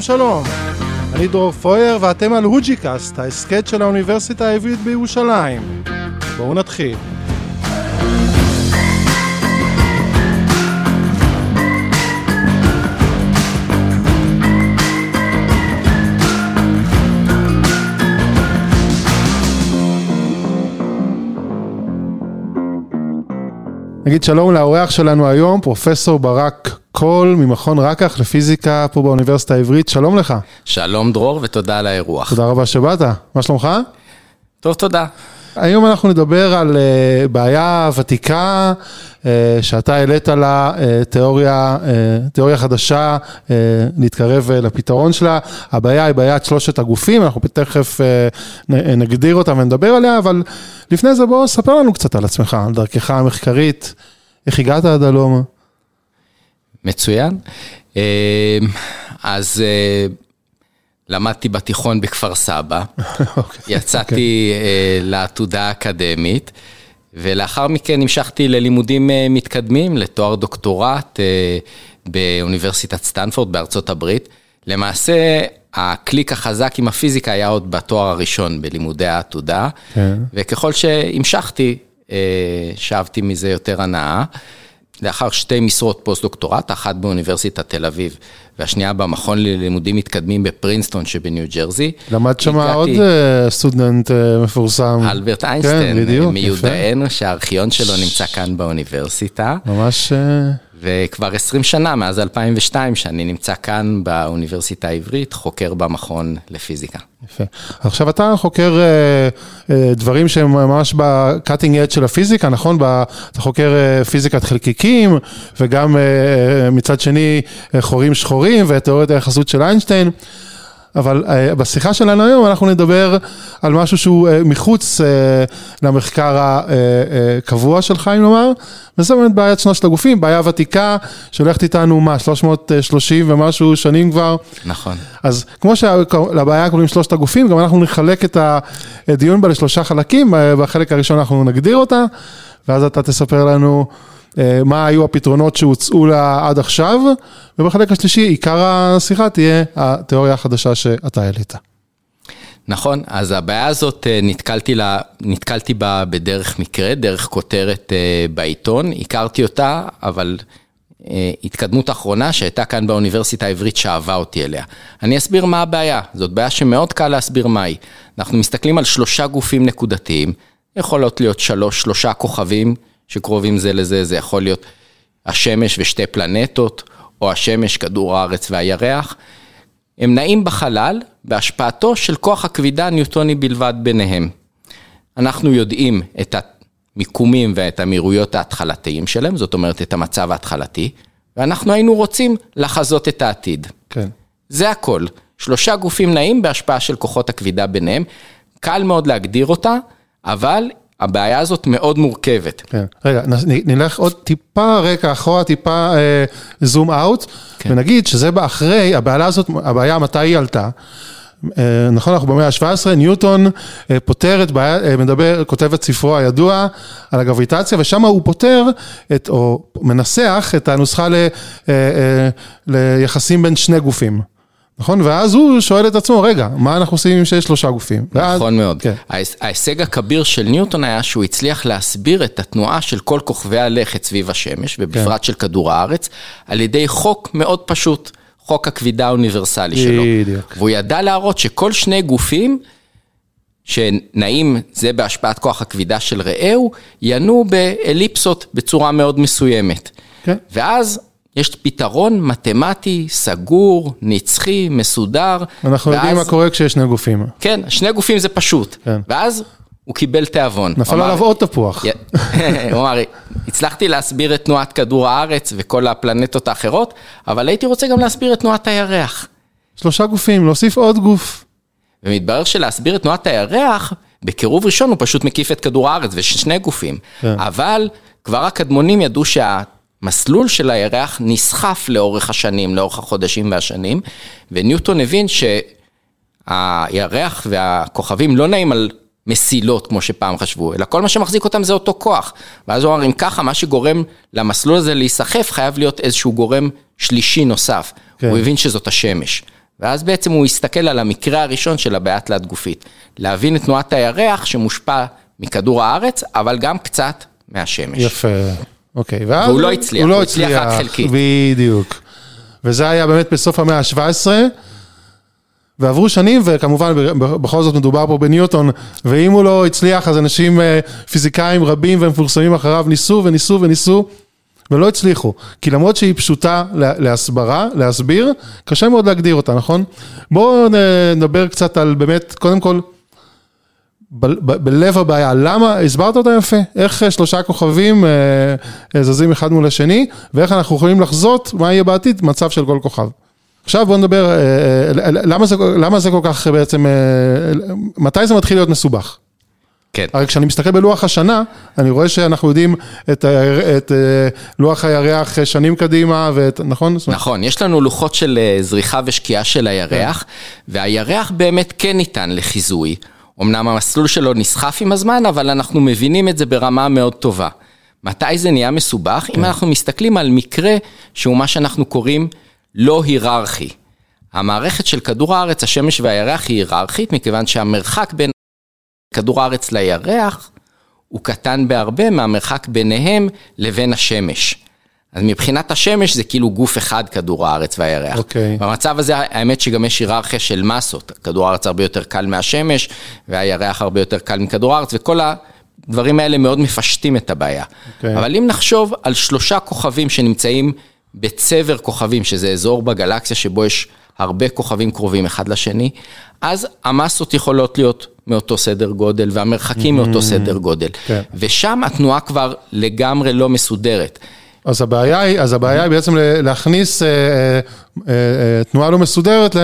שלום שלום, אני דרור פויר ואתם על הוג'יקאסט, ההסכת של האוניברסיטה העברית בירושלים. בואו נתחיל. נגיד שלום לאורח שלנו היום, פרופסור ברק קול ממכון רקח לפיזיקה פה באוניברסיטה העברית, שלום לך. שלום דרור ותודה על האירוח. תודה רבה שבאת, מה שלומך? טוב, תודה. היום אנחנו נדבר על uh, בעיה ותיקה uh, שאתה העלית לה uh, תיאוריה, תיאוריה חדשה להתקרב לפתרון שלה. הבעיה היא בעיית שלושת הגופים, אנחנו תכף נגדיר אותה ונדבר עליה, אבל לפני זה בוא ספר לנו קצת על עצמך, על דרכך המחקרית, איך הגעת עד הלום. מצוין. אז למדתי בתיכון בכפר סבא, okay. אוקיי. יצאתי okay. אה, לעתודה האקדמית, ולאחר מכן המשכתי ללימודים אה, מתקדמים, לתואר דוקטורט אה, באוניברסיטת סטנפורד בארצות הברית. למעשה, הקליק החזק עם הפיזיקה היה עוד בתואר הראשון בלימודי העתודה, okay. כן. וככל שהמשכתי, שאבתי מזה יותר הנאה. לאחר שתי משרות פוסט-דוקטורט, אחת באוניברסיטת תל אביב והשנייה במכון ללימודים מתקדמים בפרינסטון שבניו ג'רזי. למד שם עוד אה, סטודנט אה, מפורסם. אלברט איינשטיין, כן, מיודענו שהארכיון שלו נמצא כאן באוניברסיטה. ממש... אה, וכבר 20 שנה, מאז 2002, שאני נמצא כאן באוניברסיטה העברית, חוקר במכון לפיזיקה. יפה. עכשיו אתה חוקר uh, uh, דברים שהם ממש ב-cutting edge של הפיזיקה, נכון? אתה חוקר uh, פיזיקת חלקיקים, וגם uh, מצד שני חורים שחורים ותיאוריית היחסות של איינשטיין. אבל uh, בשיחה שלנו היום אנחנו נדבר על משהו שהוא uh, מחוץ uh, למחקר הקבוע שלך, אם נאמר, וזה באמת בעיית שלושת הגופים, בעיה ותיקה שהולכת איתנו, מה, 330 ומשהו שנים כבר. נכון. אז כמו שלבעיה קוראים שלושת הגופים, גם אנחנו נחלק את הדיון בה לשלושה חלקים, בחלק הראשון אנחנו נגדיר אותה, ואז אתה תספר לנו מה היו הפתרונות שהוצאו לה עד עכשיו, ובחלק השלישי עיקר השיחה תהיה התיאוריה החדשה שאתה העלית. נכון, אז הבעיה הזאת אה, נתקלתי, לה, נתקלתי בה בדרך מקרה, דרך כותרת אה, בעיתון, הכרתי אותה, אבל התקדמות אחרונה שהייתה כאן באוניברסיטה העברית שאהבה אותי אליה. אני אסביר מה הבעיה, זאת בעיה שמאוד קל להסביר מהי. אנחנו מסתכלים על שלושה גופים נקודתיים, יכולות להיות שלוש, שלושה כוכבים שקרובים זה לזה, זה יכול להיות השמש ושתי פלנטות, או השמש, כדור הארץ והירח. הם נעים בחלל בהשפעתו של כוח הכבידה הניוטוני בלבד ביניהם. אנחנו יודעים את המיקומים ואת המהירויות ההתחלתיים שלהם, זאת אומרת את המצב ההתחלתי, ואנחנו היינו רוצים לחזות את העתיד. כן. זה הכל. שלושה גופים נעים בהשפעה של כוחות הכבידה ביניהם. קל מאוד להגדיר אותה, אבל הבעיה הזאת מאוד מורכבת. כן. רגע, נלך עוד טיפה רקע אחורה, טיפה זום אה, אאוט, כן. ונגיד שזה אחרי, הבעיה הזאת, הבעיה מתי היא עלתה. אה, נכון, אנחנו במאה ה-17, ניוטון אה, פותר את בעיה, אה, מדבר, כותב את ספרו הידוע על הגרביטציה, ושם הוא פותר את, או מנסח את הנוסחה ל, ליחסים בין שני גופים. נכון? ואז הוא שואל את עצמו, רגע, מה אנחנו עושים עם שיש שלושה גופים? ואז, נכון מאוד. כן. ההישג הכביר של ניוטון היה שהוא הצליח להסביר את התנועה של כל כוכבי הלכת סביב השמש, ובפרט כן. של כדור הארץ, על ידי חוק מאוד פשוט, חוק הכבידה האוניברסלי שלו. בדיוק. והוא ידע להראות שכל שני גופים, שנעים זה בהשפעת כוח הכבידה של רעהו, ינועו באליפסות בצורה מאוד מסוימת. כן. ואז יש פתרון מתמטי, סגור, נצחי, מסודר. אנחנו ואז... יודעים מה קורה כשיש שני גופים. כן, שני גופים זה פשוט. כן. ואז הוא קיבל תיאבון. נפל עליו עוד תפוח. הוא אמר, הצלחתי להסביר את תנועת כדור הארץ וכל הפלנטות האחרות, אבל הייתי רוצה גם להסביר את תנועת הירח. שלושה גופים, להוסיף עוד גוף. ומתברר שלהסביר את תנועת הירח, בקירוב ראשון הוא פשוט מקיף את כדור הארץ ושני גופים. כן. אבל כבר הקדמונים ידעו שה... המסלול של הירח נסחף לאורך השנים, לאורך החודשים והשנים, וניוטון הבין שהירח והכוכבים לא נעים על מסילות, כמו שפעם חשבו, אלא כל מה שמחזיק אותם זה אותו כוח. ואז הוא אמר, אם ככה, מה שגורם למסלול הזה להיסחף, חייב להיות איזשהו גורם שלישי נוסף. כן. הוא הבין שזאת השמש. ואז בעצם הוא יסתכל על המקרה הראשון של הבעיה תלת גופית. להבין את תנועת הירח שמושפע מכדור הארץ, אבל גם קצת מהשמש. יפה, אוקיי. ואז והוא לא הצליח, הוא הצליח רק חלקית. בדיוק. וזה היה באמת בסוף המאה ה-17, ועברו שנים, וכמובן בכל זאת מדובר פה בניוטון, ואם הוא לא הצליח, אז אנשים אה, פיזיקאים רבים ומפורסמים אחריו ניסו וניסו וניסו. ולא הצליחו, כי למרות שהיא פשוטה להסברה, להסביר, קשה מאוד להגדיר אותה, נכון? בואו נדבר קצת על באמת, קודם כל, בלב הבעיה, למה, הסברת אותה יפה, איך אה, שלושה כוכבים אה, זזים אחד מול השני, ואיך אנחנו יכולים לחזות מה יהיה בעתיד מצב של כל כוכב. עכשיו בואו נדבר, אה, למה זה, למה זה כל כך בעצם, מתי זה מתחיל להיות מסובך? כן. הרי כשאני מסתכל בלוח השנה, אני רואה שאנחנו יודעים את, את לוח הירח שנים קדימה, ואת, נכון? נכון, יש לנו לוחות של זריחה ושקיעה של הירח, כן. והירח באמת כן ניתן לחיזוי. אמנם המסלול שלו נסחף עם הזמן, אבל אנחנו מבינים את זה ברמה מאוד טובה. מתי זה נהיה מסובך? כן. אם אנחנו מסתכלים על מקרה שהוא מה שאנחנו קוראים לא היררכי. המערכת של כדור הארץ, השמש והירח היא היררכית, מכיוון שהמרחק בין כדור הארץ לירח הוא קטן בהרבה מהמרחק ביניהם לבין השמש. אז מבחינת השמש זה כאילו גוף אחד, כדור הארץ והירח. אוקיי. Okay. במצב הזה, האמת שגם יש היררכיה של מסות. כדור הארץ הרבה יותר קל מהשמש, והירח הרבה יותר קל מכדור הארץ, וכל הדברים האלה מאוד מפשטים את הבעיה. Okay. אוקיי. אבל אם נחשוב על שלושה כוכבים שנמצאים בצבר כוכבים, שזה אזור בגלקסיה שבו יש הרבה כוכבים קרובים אחד לשני, אז המסות יכולות להיות מאותו סדר גודל, והמרחקים מאותו mm-hmm. סדר גודל. Okay. כן. ושם התנועה כבר לגמרי לא מסודרת. אז הבעיה היא, אז הבעיה היא בעצם להכניס אה, אה, אה, תנועה לא מסודרת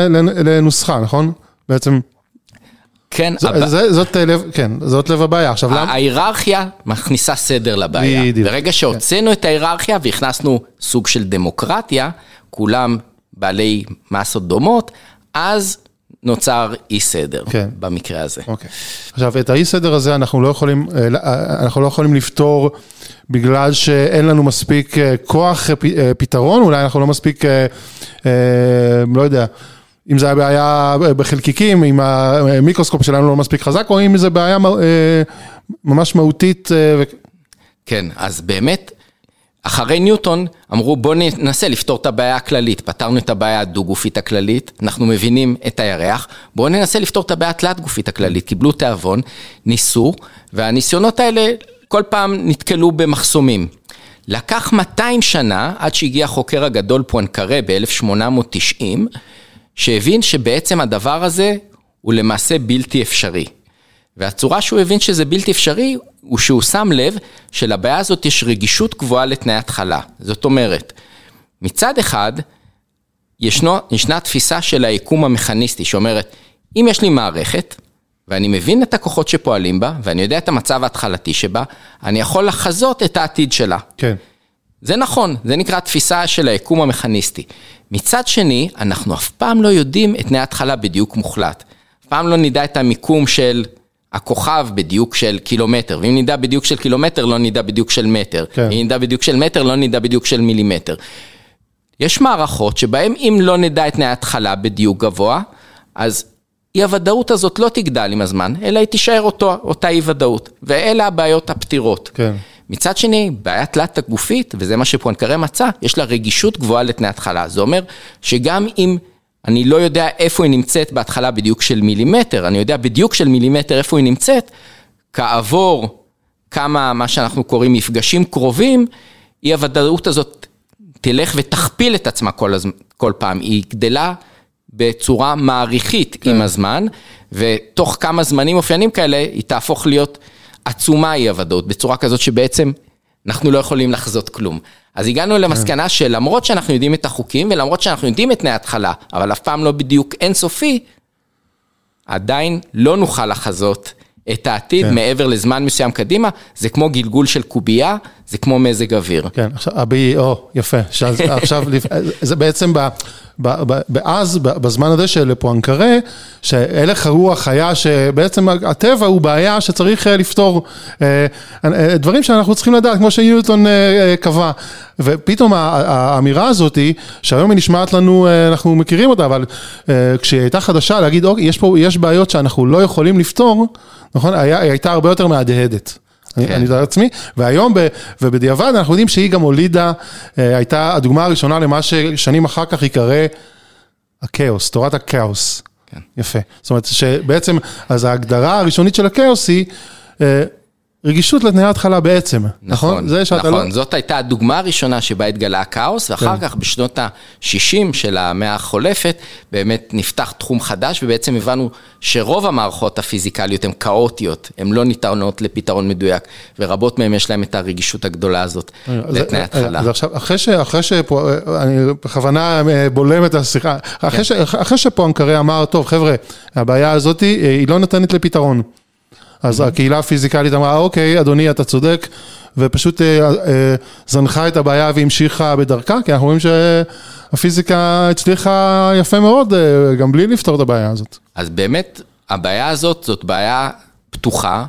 לנוסחה, נכון? בעצם... כן, ז, הב... זה, זאת, לב, כן, זאת לב הבעיה. עכשיו למה? ההיררכיה מכניסה סדר לבעיה. בדיוק. ברגע שהוצאנו כן. את ההיררכיה והכנסנו סוג של דמוקרטיה, כולם בעלי מסות דומות, אז נוצר אי סדר כן. במקרה הזה. אוקיי. עכשיו, את האי סדר הזה אנחנו לא יכולים, אנחנו לא יכולים לפתור בגלל שאין לנו מספיק אה, כוח אה, אה, פתרון, אולי אנחנו לא מספיק, לא יודע, אם זה בעיה בחלקיקים, אם המיקרוסקופ שלנו לא מספיק חזק, או אם זה בעיה ממש מהותית. כן, אז באמת, אחרי ניוטון אמרו בואו ננסה לפתור את הבעיה הכללית, פתרנו את הבעיה הדו-גופית הכללית, אנחנו מבינים את הירח, בואו ננסה לפתור את הבעיה התלת-גופית הכללית, קיבלו תיאבון, ניסו, והניסיונות האלה כל פעם נתקלו במחסומים. לקח 200 שנה עד שהגיע החוקר הגדול פואנקרה ב-1890, שהבין שבעצם הדבר הזה הוא למעשה בלתי אפשרי. והצורה שהוא הבין שזה בלתי אפשרי, הוא שהוא שם לב שלבעיה הזאת יש רגישות גבוהה לתנאי התחלה. זאת אומרת, מצד אחד, ישנו, ישנה תפיסה של היקום המכניסטי, שאומרת, אם יש לי מערכת, ואני מבין את הכוחות שפועלים בה, ואני יודע את המצב ההתחלתי שבה, אני יכול לחזות את העתיד שלה. כן. זה נכון, זה נקרא תפיסה של היקום המכניסטי. מצד שני, אנחנו אף פעם לא יודעים את תנאי ההתחלה בדיוק מוחלט. אף פעם לא נדע את המיקום של הכוכב בדיוק של קילומטר, ואם נדע בדיוק של קילומטר, לא נדע בדיוק של מטר. כן. אם נדע בדיוק של מטר, לא נדע בדיוק של מילימטר. יש מערכות שבהן אם לא נדע את תנאי ההתחלה בדיוק גבוה, אז אי הוודאות הזאת לא תגדל עם הזמן, אלא היא תישאר אותו, אותה אי ודאות. ואלה הבעיות הפתירות. כן. מצד שני, בעיה תלת הגופית, וזה מה שפואנקרה מצא, יש לה רגישות גבוהה לתנאי התחלה. זה אומר שגם אם אני לא יודע איפה היא נמצאת בהתחלה בדיוק של מילימטר, אני יודע בדיוק של מילימטר איפה היא נמצאת, כעבור כמה, מה שאנחנו קוראים מפגשים קרובים, אי הוודאות הזאת תלך ותכפיל את עצמה כל, הז... כל פעם, היא גדלה בצורה מעריכית כן. עם הזמן, ותוך כמה זמנים אופיינים כאלה, היא תהפוך להיות עצומה אי הוודאות, בצורה כזאת שבעצם אנחנו לא יכולים לחזות כלום. אז הגענו למסקנה שלמרות שאנחנו יודעים את החוקים, ולמרות שאנחנו יודעים את תנאי ההתחלה, אבל אף פעם לא בדיוק אינסופי, עדיין לא נוכל לחזות את העתיד כן. מעבר לזמן מסוים קדימה, זה כמו גלגול של קובייה, זה כמו מזג אוויר. כן, עכשיו, הבי, או, יפה. שאז, עכשיו, זה בעצם ב, באז, בזמן הזה של פואנקרה, שהלך הרוח היה שבעצם הטבע הוא בעיה שצריך אה, לפתור אה, אה, דברים שאנחנו צריכים לדעת, כמו שניוטון קבע. ופתאום האמירה הזאת, שהיום היא נשמעת לנו, אנחנו מכירים אותה, אבל כשהיא הייתה חדשה, להגיד, אוקיי, יש פה, יש בעיות שאנחנו לא יכולים לפתור, נכון? היה, היא הייתה הרבה יותר מהדהדת. כן. אני יודע לעצמי, והיום, ב, ובדיעבד אנחנו יודעים שהיא גם הולידה, אה, הייתה הדוגמה הראשונה למה ששנים אחר כך ייקרא הכאוס, תורת הכאוס. כן. יפה. זאת אומרת שבעצם, אז ההגדרה הראשונית של הכאוס היא, אה, רגישות לתנאי ההתחלה בעצם, נכון? נכון, זה שאתה נכון. לא... זאת הייתה הדוגמה הראשונה שבה התגלה הכאוס, ואחר כן. כך בשנות ה-60 של המאה החולפת, באמת נפתח תחום חדש, ובעצם הבנו שרוב המערכות הפיזיקליות הן כאוטיות, הן לא ניתנות לפתרון מדויק, ורבות מהן יש להן את הרגישות הגדולה הזאת לתנאי ההתחלה. אז עכשיו, אחרי, ש, אחרי שפה, אני בכוונה אה, בולם את השיחה, אחרי, כן. ש, אחרי שפואנקרי אמר, טוב חבר'ה, הבעיה הזאת היא לא נותנת לפתרון. אז הקהילה הפיזיקלית אמרה, אוקיי, אדוני, אתה צודק, ופשוט אה, אה, זנחה את הבעיה והמשיכה בדרכה, כי אנחנו רואים שהפיזיקה הצליחה יפה מאוד, אה, גם בלי לפתור את הבעיה הזאת. אז באמת, הבעיה הזאת זאת בעיה פתוחה,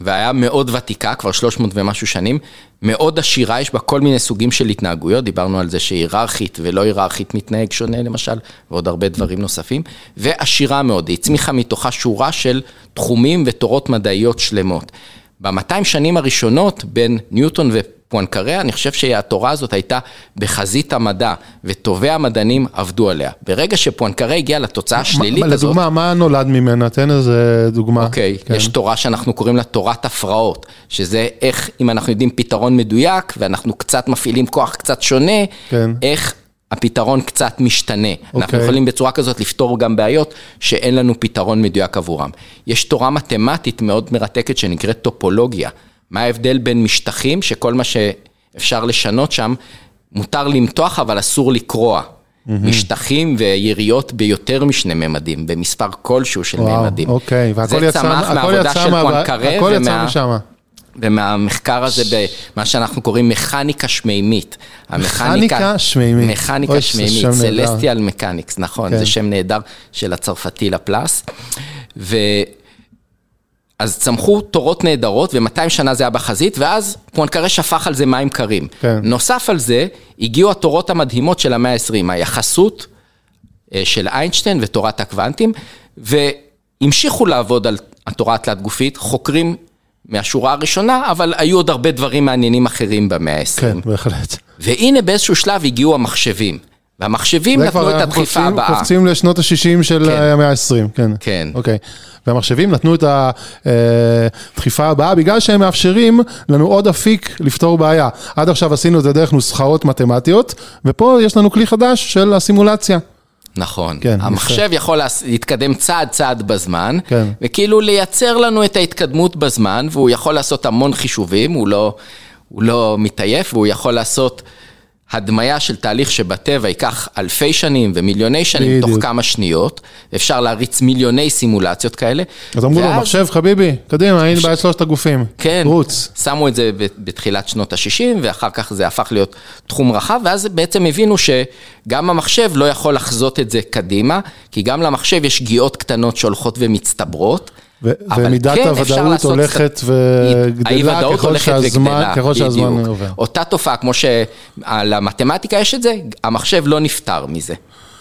והיה מאוד ותיקה, כבר 300 ומשהו שנים, מאוד עשירה, יש בה כל מיני סוגים של התנהגויות, דיברנו על זה שהיררכית ולא היררכית מתנהג שונה למשל, ועוד הרבה דברים נוספים, ועשירה מאוד, היא הצמיחה מתוכה שורה של תחומים ותורות מדעיות שלמות. ב-200 שנים הראשונות בין ניוטון ו... פואנקריה, אני חושב שהתורה הזאת הייתה בחזית המדע, וטובי המדענים עבדו עליה. ברגע שפואנקריה הגיע לתוצאה השלילית הזאת... לדוגמה, מה נולד ממנה? תן איזה דוגמה. אוקיי, כן. יש תורה שאנחנו קוראים לה תורת הפרעות, שזה איך, אם אנחנו יודעים פתרון מדויק, ואנחנו קצת מפעילים כוח קצת שונה, כן. איך הפתרון קצת משתנה. Okay. אנחנו אוקיי. יכולים בצורה כזאת לפתור גם בעיות שאין לנו פתרון מדויק עבורם. יש תורה מתמטית מאוד מרתקת שנקראת טופולוגיה. מה ההבדל בין משטחים, שכל מה שאפשר לשנות שם, מותר למתוח אבל אסור לקרוע. Mm-hmm. משטחים ויריות ביותר משני ממדים, במספר כלשהו של וואו, ממדים. אוקיי, והכל יצא, זה צמח מהעבודה של פואנקרה. הכל יצא משם. ומהמחקר הזה, במה שאנחנו קוראים מכניקה שמימית. מכניקה שמימית. מכניקה שמימית, סלסטיאל מקניקס, נכון, כן. זה שם נהדר של הצרפתי לפלס. ו... אז צמחו תורות נהדרות, ו-200 שנה זה היה בחזית, ואז פואנקרה שפך על זה מים קרים. כן. נוסף על זה, הגיעו התורות המדהימות של המאה ה-20, היחסות אה, של איינשטיין ותורת הקוונטים, והמשיכו לעבוד על התורה התלת גופית, חוקרים מהשורה הראשונה, אבל היו עוד הרבה דברים מעניינים אחרים במאה ה-20. כן, בהחלט. והנה באיזשהו שלב הגיעו המחשבים. והמחשבים נתנו את הדחיפה הבאה. אנחנו קופצים לשנות ה-60 של כן. המאה ה-20, כן. כן. אוקיי. והמחשבים נתנו את הדחיפה הבאה בגלל שהם מאפשרים לנו עוד אפיק לפתור בעיה. עד עכשיו עשינו את זה דרך נוסחאות מתמטיות, ופה יש לנו כלי חדש של הסימולציה. נכון, כן, המחשב יפה. יכול להתקדם צעד צעד בזמן, כן. וכאילו לייצר לנו את ההתקדמות בזמן, והוא יכול לעשות המון חישובים, הוא לא, הוא לא מתעייף, והוא יכול לעשות הדמיה של תהליך שבטבע ייקח אלפי שנים ומיליוני שנים בדיוק. תוך כמה שניות, אפשר להריץ מיליוני סימולציות כאלה. אז אמרו לו, מחשב חביבי, קדימה, הנה בעיה שלושת הגופים, כן, רוץ. שמו את זה בתחילת שנות ה-60, ואחר כך זה הפך להיות תחום רחב, ואז בעצם הבינו שגם המחשב לא יכול לחזות את זה קדימה, כי גם למחשב יש שגיאות קטנות שהולכות ומצטברות. ומידת כן הוודאות הולכת וגדלה ככל שהזמן, ככל שהזמן עובר. אותה תופעה, כמו שעל המתמטיקה יש את זה, המחשב לא נפטר מזה.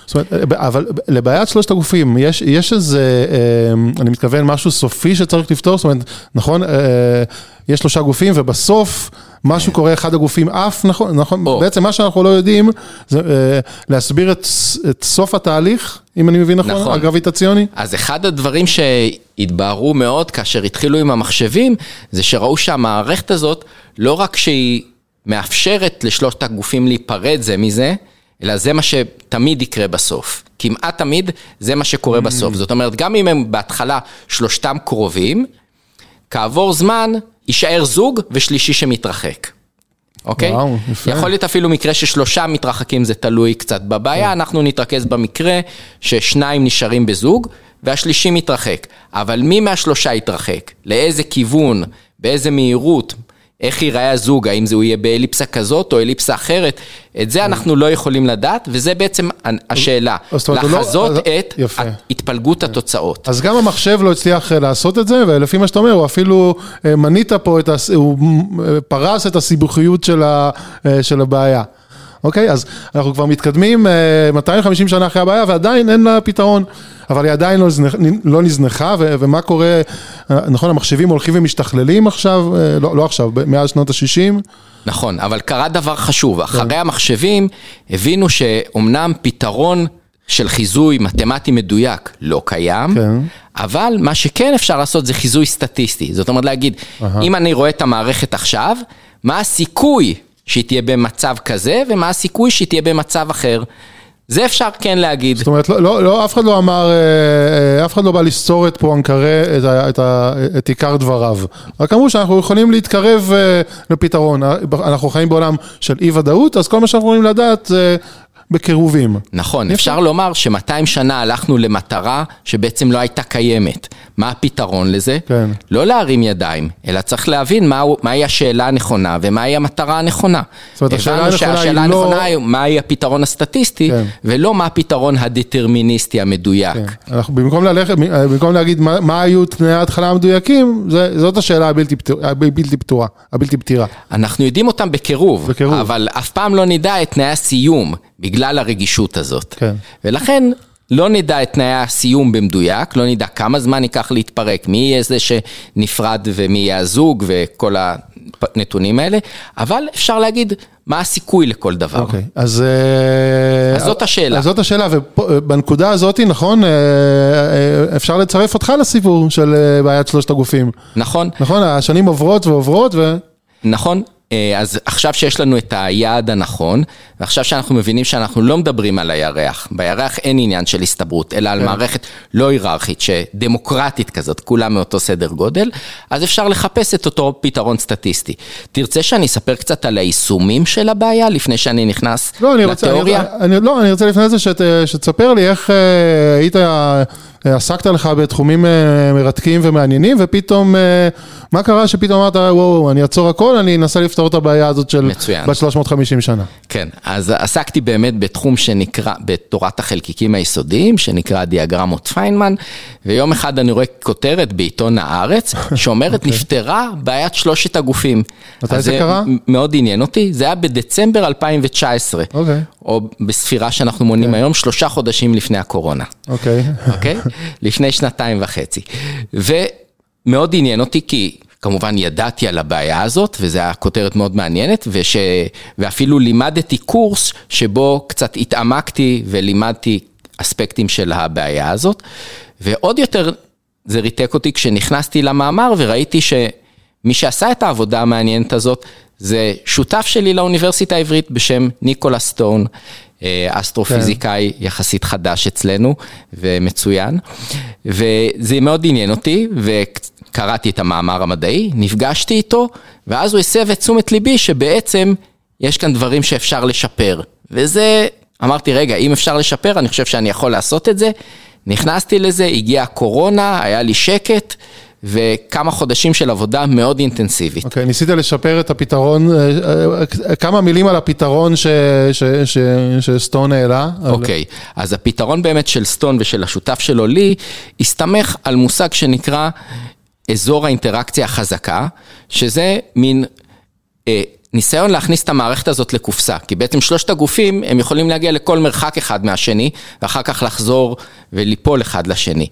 זאת אומרת, אבל לבעיית שלושת הגופים, יש, יש איזה, אה, אני מתכוון, משהו סופי שצריך לפתור? זאת אומרת, נכון, אה, יש שלושה גופים ובסוף משהו. קורה, אחד הגופים עף, נכון, נכון, או. בעצם מה שאנחנו לא יודעים זה אה, להסביר את, את סוף התהליך, אם אני מבין נכון, נכון, הגרביטציוני. אז אחד הדברים שהתבהרו מאוד כאשר התחילו עם המחשבים, זה שראו שהמערכת הזאת, לא רק שהיא מאפשרת לשלושת הגופים להיפרד זה מזה, אלא זה מה שתמיד יקרה בסוף. כמעט תמיד זה מה שקורה mm. בסוף. זאת אומרת, גם אם הם בהתחלה שלושתם קרובים, כעבור זמן יישאר זוג ושלישי שמתרחק. אוקיי? וואו, יפה. יכול להיות אפילו מקרה ששלושה מתרחקים, זה תלוי קצת בבעיה, כן. אנחנו נתרכז במקרה ששניים נשארים בזוג והשלישי מתרחק. אבל מי מהשלושה יתרחק? לאיזה כיוון? באיזה מהירות? איך ייראה הזוג, האם זה הוא יהיה באליפסה כזאת או אליפסה אחרת, את זה אנחנו לא יכולים לדעת, וזה בעצם השאלה, לא- לחזות את. התפלגות התוצאות. אז גם המחשב לא הצליח אה, לעשות את זה, ולפי מה שאתה אומר, הוא אפילו אה, מנית פה. הוא אה, פרס את הסיבוכיות של, הבעיה. אוקיי, אז אנחנו כבר מתקדמים אה, 250 שנה אחרי הבעיה, ועדיין אין לה פתרון. אבל היא עדיין לא, נזנח, לא נזנחה, ו, ומה קורה, אה, נכון, המחשבים הולכים ומשתכללים עכשיו, אה, לא, לא עכשיו, מאז שנות ה-60. נכון, אבל קרה דבר חשוב, אחרי המחשבים הבינו שאומנם פתרון של חיזוי מתמטי מדויק לא קיים, כן. אבל מה שכן אפשר לעשות זה חיזוי סטטיסטי. זאת אומרת להגיד, אם אני רואה את המערכת עכשיו, מה הסיכוי שהיא תהיה במצב כזה, ומה הסיכוי שהיא תהיה במצב אחר. זה אפשר כן להגיד. זאת אומרת, לא, לא, לא, אף אחד לא אמר, אה, אה, אף אחד לא בא לסתור את פואנקרה, את, את, את עיקר דבריו. רק אמרו שאנחנו יכולים להתקרב אה, לפתרון. אנחנו חיים בעולם של אי ודאות, אז כל מה שאנחנו יכולים לדעת בקירובים. נכון, אפשר לומר ש-200 שנה הלכנו למטרה שבעצם לא הייתה קיימת. מה הפתרון לזה? כן. לא להרים ידיים, אלא צריך להבין מהו- מהי השאלה הנכונה ומהי המטרה הנכונה. זאת אומרת, השאלה הבנו הנכונה שהשאלה היא לא- הנכונה היא מהי הפתרון הסטטיסטי, כן. ולא מה הפתרון הדטרמיניסטי המדויק. כן. אנחנו במקום ללכת, אה, במקום להגיד מה, מה היו תנאי ההתחלה המדויקים, זה, זאת השאלה הבלתי, פתור- הבלתי פתורה, הבלתי פתירה. אנחנו יודעים אותם בקירוב, בקירוב. אבל אף פעם לא נדע את תנאי הסיום, בגלל הרגישות הזאת. כן. ולכן לא נדע את תנאי הסיום במדויק, לא נדע כמה זמן ייקח להתפרק, מי יהיה זה שנפרד ומי יהיה הזוג וכל הנתונים האלה, אבל אפשר להגיד מה הסיכוי לכל דבר. אוקיי, אז... אה, אז זאת השאלה. אז זאת השאלה, ובנקודה הזאת, נכון, אה, אה, אפשר לצרף אותך לסיפור של אה, בעיית שלושת הגופים. נכון? נכון, השנים עוברות ועוברות, ו... נכון. אה, אז עכשיו שיש לנו את היעד הנכון, ועכשיו שאנחנו מבינים שאנחנו לא מדברים על הירח, בירח אין עניין של הסתברות, אלא על כן. מערכת לא היררכית, שדמוקרטית כזאת, כולם מאותו סדר גודל, אז אפשר לחפש את אותו פתרון סטטיסטי. תרצה שאני אספר קצת על היישומים של הבעיה, לפני שאני נכנס לא, אני רוצה, לתיאוריה? אני, אני, לא, אני רוצה לפני זה שת, שתספר לי איך אה, היית, עסקת לך בתחומים אה, מרתקים ומעניינים, ופתאום, אה, מה קרה שפתאום אמרת, וואו, אני אעצור הכל, אני אנסה לפתור את הבעיה הזאת של מצוין. בת 350 שנה. כן, אז עסקתי באמת בתחום שנקרא, בתורת החלקיקים היסודיים, שנקרא דיאגרמות פיינמן, ויום אחד אני רואה כותרת בעיתון הארץ, שאומרת, נפתרה בעיית שלושת הגופים. אוקיי. מתי זה קרה? מאוד עניין אותי, זה היה בדצמבר 2019, אוקיי. או בספירה שאנחנו מונים היום, שלושה חודשים לפני הקורונה. אוקיי. אוקיי? לפני שנתיים וחצי. ומאוד עניין אותי כי כמובן ידעתי על הבעיה הזאת, וזו הייתה כותרת מאוד מעניינת, וש... ואפילו לימדתי קורס שבו קצת התעמקתי ולימדתי אספקטים של הבעיה הזאת. ועוד יותר זה ריתק אותי כשנכנסתי למאמר וראיתי שמי שעשה את העבודה המעניינת הזאת זה שותף שלי לאוניברסיטה העברית בשם ניקולה סטון. אה, אסטרופיזיקאי יחסית חדש אצלנו ומצוין. וזה מאוד עניין אותי וקראתי את המאמר המדעי, נפגשתי איתו, ואז הוא הסב את תשומת ליבי שבעצם יש כאן דברים שאפשר לשפר. וזה, אמרתי, רגע, אם אפשר לשפר, אני חושב שאני יכול לעשות את זה. נכנסתי לזה, הגיעה הקורונה, היה לי שקט. וכמה חודשים של עבודה מאוד אינטנסיבית. אוקיי, ניסית לשפר את הפתרון, אה, אה, כמה מילים על הפתרון ש- ש- ש- שסטון העלה. על- אוקיי, אז הפתרון באמת של סטון ושל השותף שלו לי, הסתמך על מושג שנקרא אזור האינטראקציה החזקה, שזה מין אה, ניסיון להכניס את המערכת הזאת לקופסה, כי בעצם שלושת הגופים, הם יכולים להגיע לכל מרחק אחד מהשני, ואחר כך לחזור וליפול אחד לשני.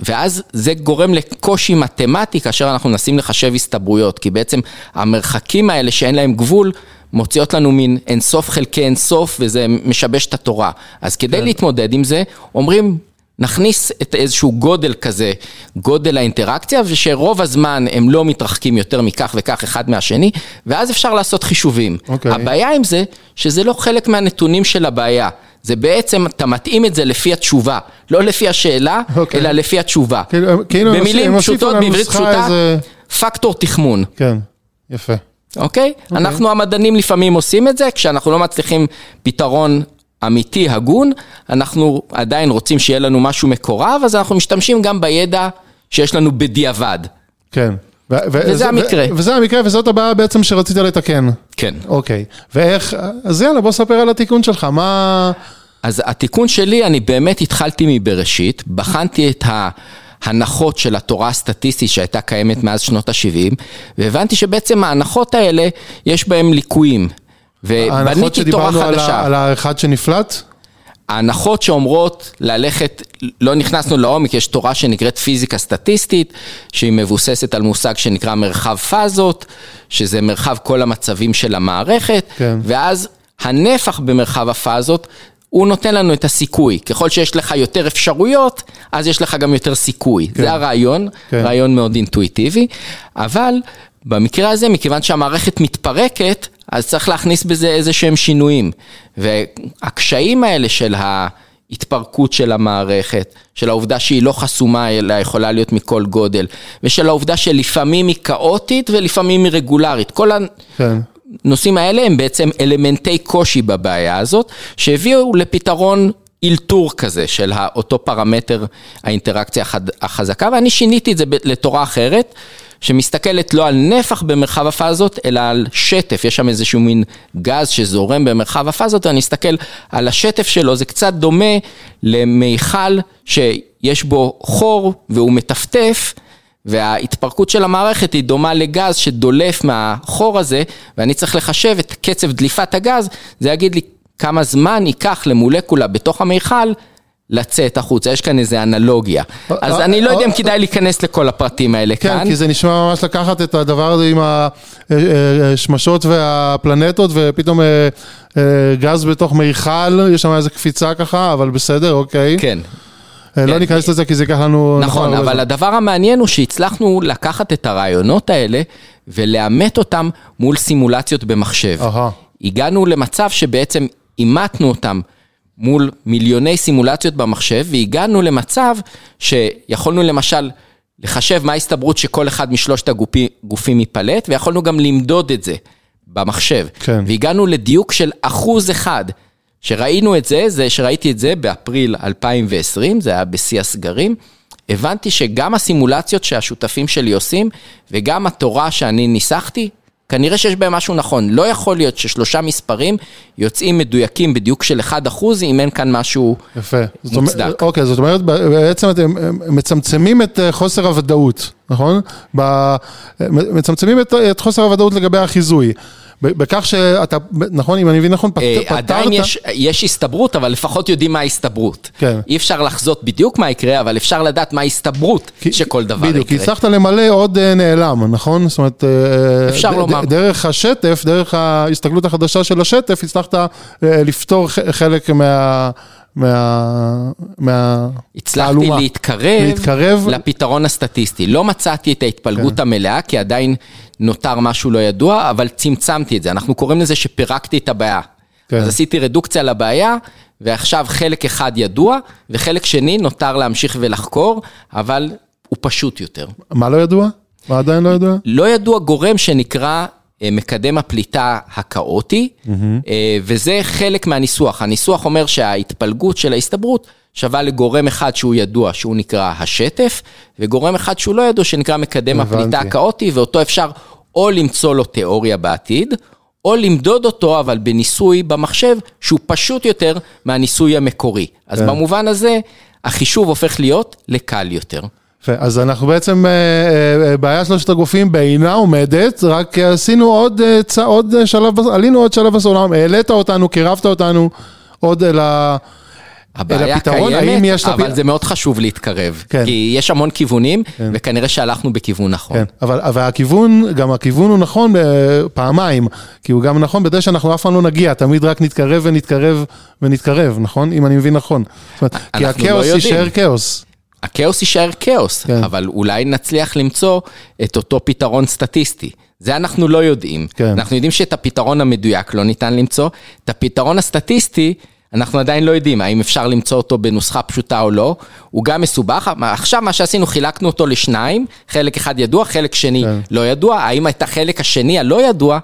ואז זה גורם לקושי מתמטי כאשר אנחנו מנסים לחשב הסתברויות, כי בעצם המרחקים האלה שאין להם גבול, מוציאות לנו מין אינסוף חלקי אינסוף, וזה משבש את התורה. אז כדי להתמודד עם זה, אומרים, נכניס את איזשהו גודל כזה, גודל האינטראקציה, ושרוב הזמן הם לא מתרחקים יותר מכך וכך אחד מהשני, ואז אפשר לעשות חישובים. אוקיי. הבעיה עם זה, שזה לא חלק מהנתונים של הבעיה. זה בעצם, אתה מתאים את זה לפי התשובה, לא לפי השאלה, אוקיי. אלא לפי התשובה. כאילו, כאילו במילים פשוטות, בעברית פשוטה, איזה- פקטור תחמון. כן, יפה. אוקיי? Okay. אנחנו המדענים לפעמים עושים את זה, כשאנחנו לא מצליחים פתרון אמיתי, הגון, אנחנו עדיין רוצים שיהיה לנו משהו מקורב, אז אנחנו משתמשים גם בידע שיש לנו בדיעבד. כן. ו- וזה המקרה. ו- וזה המקרה, וזאת הבעיה בעצם שרצית לתקן. כן. אוקיי. ואיך, אז יאללה, בוא ספר על התיקון שלך, מה... אז התיקון שלי, אני באמת התחלתי מבראשית, בחנתי את ההנחות של התורה הסטטיסטית שהייתה קיימת מאז שנות ה-70, והבנתי שבעצם ההנחות האלה, יש בהן ליקויים. ההנחות ובניתי תורה שדיברנו חדשה. ה- על האחד שנפלט? ההנחות שאומרות ללכת, לא נכנסנו לעומק, יש תורה שנקראת פיזיקה סטטיסטית, שהיא מבוססת על מושג שנקרא מרחב פאזות, שזה מרחב כל המצבים של המערכת, כן. ואז הנפח במרחב הפאזות, הוא נותן לנו את הסיכוי. ככל שיש לך יותר אפשרויות, אז יש לך גם יותר סיכוי. כן. זה הרעיון, כן. רעיון מאוד אינטואיטיבי, אבל במקרה הזה, מכיוון שהמערכת מתפרקת, אז צריך להכניס בזה איזה שהם שינויים. והקשיים האלה של ההתפרקות של המערכת, של העובדה שהיא לא חסומה, אלא יכולה להיות מכל גודל, ושל העובדה שלפעמים היא כאוטית ולפעמים היא רגולרית. כל כן. הנושאים האלה הם בעצם אלמנטי קושי בבעיה הזאת, שהביאו לפתרון אלתור כזה של אותו פרמטר האינטראקציה החזקה, ואני שיניתי את זה לתורה אחרת, שמסתכלת לא על נפח במרחב הפאזות, אלא על שטף, יש שם איזשהו מין גז שזורם במרחב הפאזות, ואני אסתכל על השטף שלו, זה קצת דומה למיכל שיש בו חור והוא מטפטף. וההתפרקות של המערכת היא דומה לגז שדולף מהחור הזה, ואני צריך לחשב את קצב דליפת הגז, זה יגיד לי כמה זמן ייקח למולקולה בתוך המיכל לצאת החוצה, יש כאן איזה אנלוגיה. אז אה, אני לא יודע אם אה, כדאי להיכנס לכל הפרטים האלה כן, כאן. כי זה נשמע ממש לקחת את הדבר הזה עם השמשות והפלנטות, ופתאום אה, אה, גז בתוך מיכל, יש שם איזה קפיצה ככה, אבל בסדר, אוקיי. כן. אה, לא ניכנס לזה כי זה ייקח לנו... נכון, אבל. הדבר המעניין הוא שהצלחנו לקחת את הרעיונות האלה ולאמת אותם מול סימולציות במחשב. הגענו למצב שבעצם אימתנו אותם מול מיליוני סימולציות במחשב, והגענו למצב שיכולנו למשל לחשב מה ההסתברות שכל אחד משלושת הגופי- גופים ייפלט, ויכולנו גם למדוד את זה במחשב. כן. והגענו לדיוק של אחוז אחד. שראינו את זה, זה שראיתי את זה באפריל 2020, זה היה בשיא הסגרים, הבנתי שגם הסימולציות שהשותפים שלי עושים, וגם התורה שאני ניסחתי, כנראה שיש בהם משהו נכון. לא יכול להיות ששלושה מספרים יוצאים מדויקים בדיוק של 1% אם אין כאן משהו יפה. מוצדק. אוקיי, זאת אומרת, בעצם אתם אה, מצמצמים את אה, חוסר הוודאות, נכון? ב- מצמצמים את, את חוסר הוודאות לגבי החיזוי. בכך שאתה, נכון, אם אני מבין נכון, אה, פתרת... עדיין יש, יש הסתברות, אבל לפחות יודעים מה ההסתברות. כן. אי אפשר לחזות בדיוק מה יקרה, אבל אפשר לדעת מה ההסתברות כי- שכל דבר בדיוק, כי יקרה. הצלחת למלא עוד אה, נעלם, נכון? זאת אומרת, אה, אפשר ד- לומר. ד- דרך השטף, דרך ההסתכלות החדשה של השטף, הצלחת לפתור חלק מה... מה... מה... הצלחתי תעלומה. להתקרב, להתקרב. לפתרון הסטטיסטי. לא מצאתי את ההתפלגות כן. המלאה, כי עדיין נותר משהו לא ידוע, אבל צמצמתי את זה. אנחנו קוראים לזה שפירקתי את הבעיה. כן. אז עשיתי רדוקציה לבעיה, ועכשיו חלק אחד ידוע, וחלק שני נותר להמשיך ולחקור, אבל הוא פשוט יותר. מה לא ידוע? מה עדיין לא ידוע? לא ידוע גורם שנקרא אה, מקדם הפליטה הכאוטי, אה, וזה חלק מהניסוח. הניסוח אומר שההתפלגות של ההסתברות שווה לגורם אחד שהוא ידוע, שהוא נקרא השטף, וגורם אחד שהוא לא ידוע, שנקרא מקדם הבנתי. הפליטה הכאוטי, ואותו אפשר או למצוא לו תיאוריה בעתיד, או למדוד אותו, אבל בניסוי במחשב, שהוא פשוט יותר מהניסוי המקורי. אז כן. במובן הזה, החישוב הופך להיות לקל יותר. אז אנחנו בעצם, אה, אה, אה, בעיה שלושת הגופים בעינה עומדת, רק עשינו עוד, עוד שלב, עלינו עוד שלב בסולם, העלית אותנו, קירבת אותנו עוד אל ה... הבעיה הפתרון, קיימת, אבל לפ- זה מאוד חשוב להתקרב. כן. כי יש המון כיוונים, וכנראה שהלכנו בכיוון נכון. כן, אבל, אבל הכיוון, גם הכיוון הוא נכון פעמיים, כי הוא גם נכון בזה שאנחנו אף פעם לא נגיע, תמיד רק נתקרב ונתקרב ונתקרב, נכון? אם אני מבין נכון. זאת אומרת, כי לא הכאוס יודעים. יישאר כאוס. הכאוס יישאר כאוס, כן. אבל אולי נצליח למצוא את אותו פתרון סטטיסטי. זה אנחנו לא יודעים. כן. אנחנו יודעים שאת הפתרון המדויק לא ניתן למצוא, את הפתרון הסטטיסטי, אנחנו עדיין לא יודעים האם אפשר למצוא אותו בנוסחה פשוטה או לא, הוא גם מסובך, עכשיו מה שעשינו חילקנו אותו לשניים, חלק אחד ידוע, חלק שני כן. לא ידוע, האם את החלק השני הלא ידוע,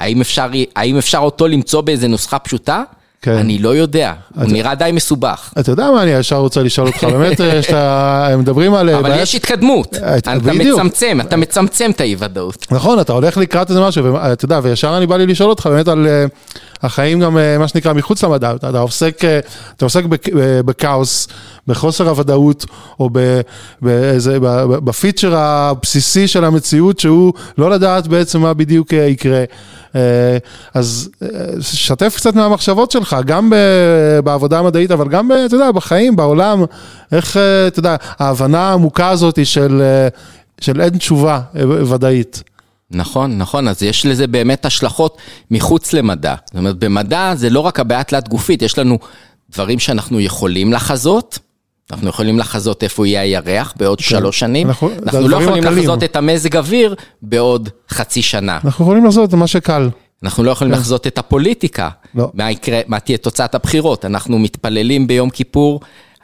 האם אפשר, האם אפשר אותו למצוא באיזה נוסחה פשוטה? כן. אני לא יודע, הוא נראה די מסובך. אתה יודע מה אני ישר רוצה לשאול אותך, באמת, אה, שאתה, הם מדברים על... אבל בעיית- יש התקדמות, אה, אתה בדיוק. מצמצם, אתה מצמצם את האי ודאות. נכון, אתה הולך לקראת איזה משהו, ואתה יודע, וישר אני בא לי לשאול אותך באמת על אה, החיים גם, אה, מה שנקרא, מחוץ למדע. אתה, אתה עוסק, אה, אתה עוסק אה, בכאוס, בחוסר הוודאות, או באיזה, בפיצ'ר הבסיסי של המציאות, שהוא לא לדעת בעצם מה בדיוק יקרה. אז שתף קצת מהמחשבות שלך, גם בעבודה המדעית, אבל גם, אתה יודע, בחיים, בעולם, איך, אתה יודע, ההבנה העמוקה הזאת של, של אין תשובה ודאית. נכון, נכון, אז יש לזה באמת השלכות מחוץ למדע. זאת אומרת, במדע זה לא רק הבעיה תלת גופית, יש לנו דברים שאנחנו יכולים לחזות. אנחנו יכולים לחזות איפה יהיה הירח בעוד שלוש שנים. אנחנו- אנחנו, לא יכולים הקלים. לחזות את המזג אוויר בעוד חצי שנה. אנחנו יכולים לעשות את מה שקל. אנחנו לא יכולים לחזות את הפוליטיקה, לא. מה יקרה, מה תהיה תוצאת הבחירות. אנחנו מתפללים ביום כיפור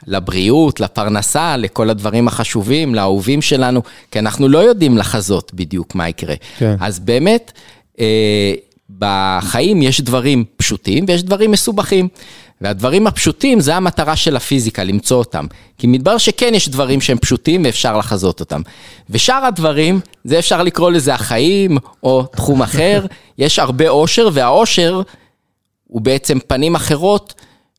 לבריאות, לפרנסה, לכל הדברים החשובים, לאהובים שלנו, כי אנחנו לא יודעים לחזות בדיוק מה יקרה. כן. אז באמת, אה, בחיים יש דברים פשוטים ויש דברים מסובכים. והדברים הפשוטים זה המטרה של הפיזיקה, למצוא אותם. כי מתברר שכן יש דברים שהם פשוטים ואפשר לחזות אותם. ושאר הדברים, זה אפשר לקרוא לזה החיים או תחום אחר, יש הרבה עושר, והעושר הוא בעצם פנים אחרות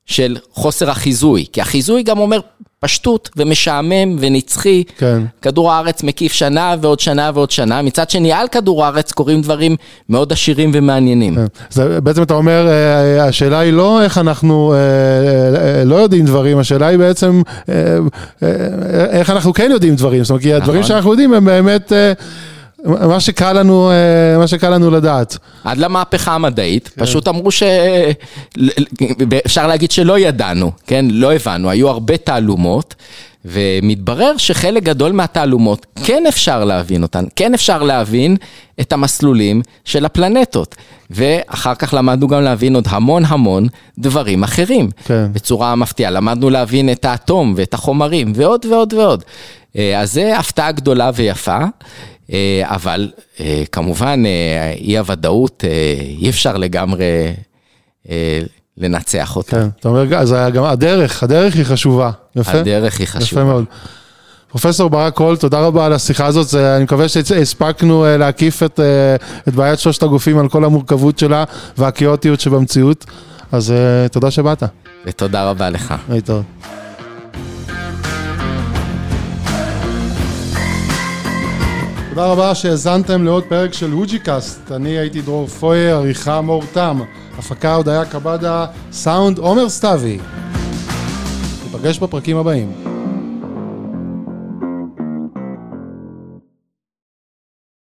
של חוסר החיזוי. כי החיזוי גם אומר פשטות ומשעמם ונצחי. כן. כדור הארץ מקיף שנה ועוד שנה ועוד שנה, מצד שני על כדור הארץ קורים דברים מאוד עשירים ומעניינים. כן. זה, בעצם אתה אומר, אה, השאלה היא לא איך אנחנו אה, אה, לא יודעים דברים, השאלה היא בעצם אה, אה, איך אנחנו כן יודעים דברים. זאת אומרת, כי הדברים נכון. שאנחנו יודעים הם באמת אה, מה שקל לנו, אה, מה שקל לנו לדעת. עד למהפכה המדעית, פשוט אמרו ש... אפשר להגיד שלא ידענו, כן? לא הבנו, היו הרבה תעלומות, ומתברר שחלק גדול מהתעלומות כן אפשר להבין אותן, כן אפשר להבין את המסלולים של הפלנטות. ואחר כך למדנו גם להבין עוד המון המון דברים אחרים. כן. בצורה מפתיעה, למדנו להבין את האטום ואת החומרים, ועוד ועוד ועוד. אה, אז זה הפתעה גדולה ויפה. אה, אבל אה, כמובן, אה, אי הוודאות, אה, אי אפשר לגמרי לנצח אותה. כן, אתה אומר, אז גם הדרך, הדרך היא חשובה. יפה. הדרך היא חשובה. יפה מאוד. פרופסור ברק קול, תודה רבה על השיחה הזאת, אני מקווה שהספקנו להקיף את, את בעיית שלושת הגופים על כל המורכבות שלה והכאוטיות שבמציאות, אז תודה שבאת, ותודה רבה לך. להתראות. תודה רבה שהאזנתם לעוד פרק של הוג'יקאסט. אני הייתי דרור פויר, עריכה מור תם, הפקה הודיה קבדה, סאונד עומר סתיוי. ניפגש בפרקים הבאים.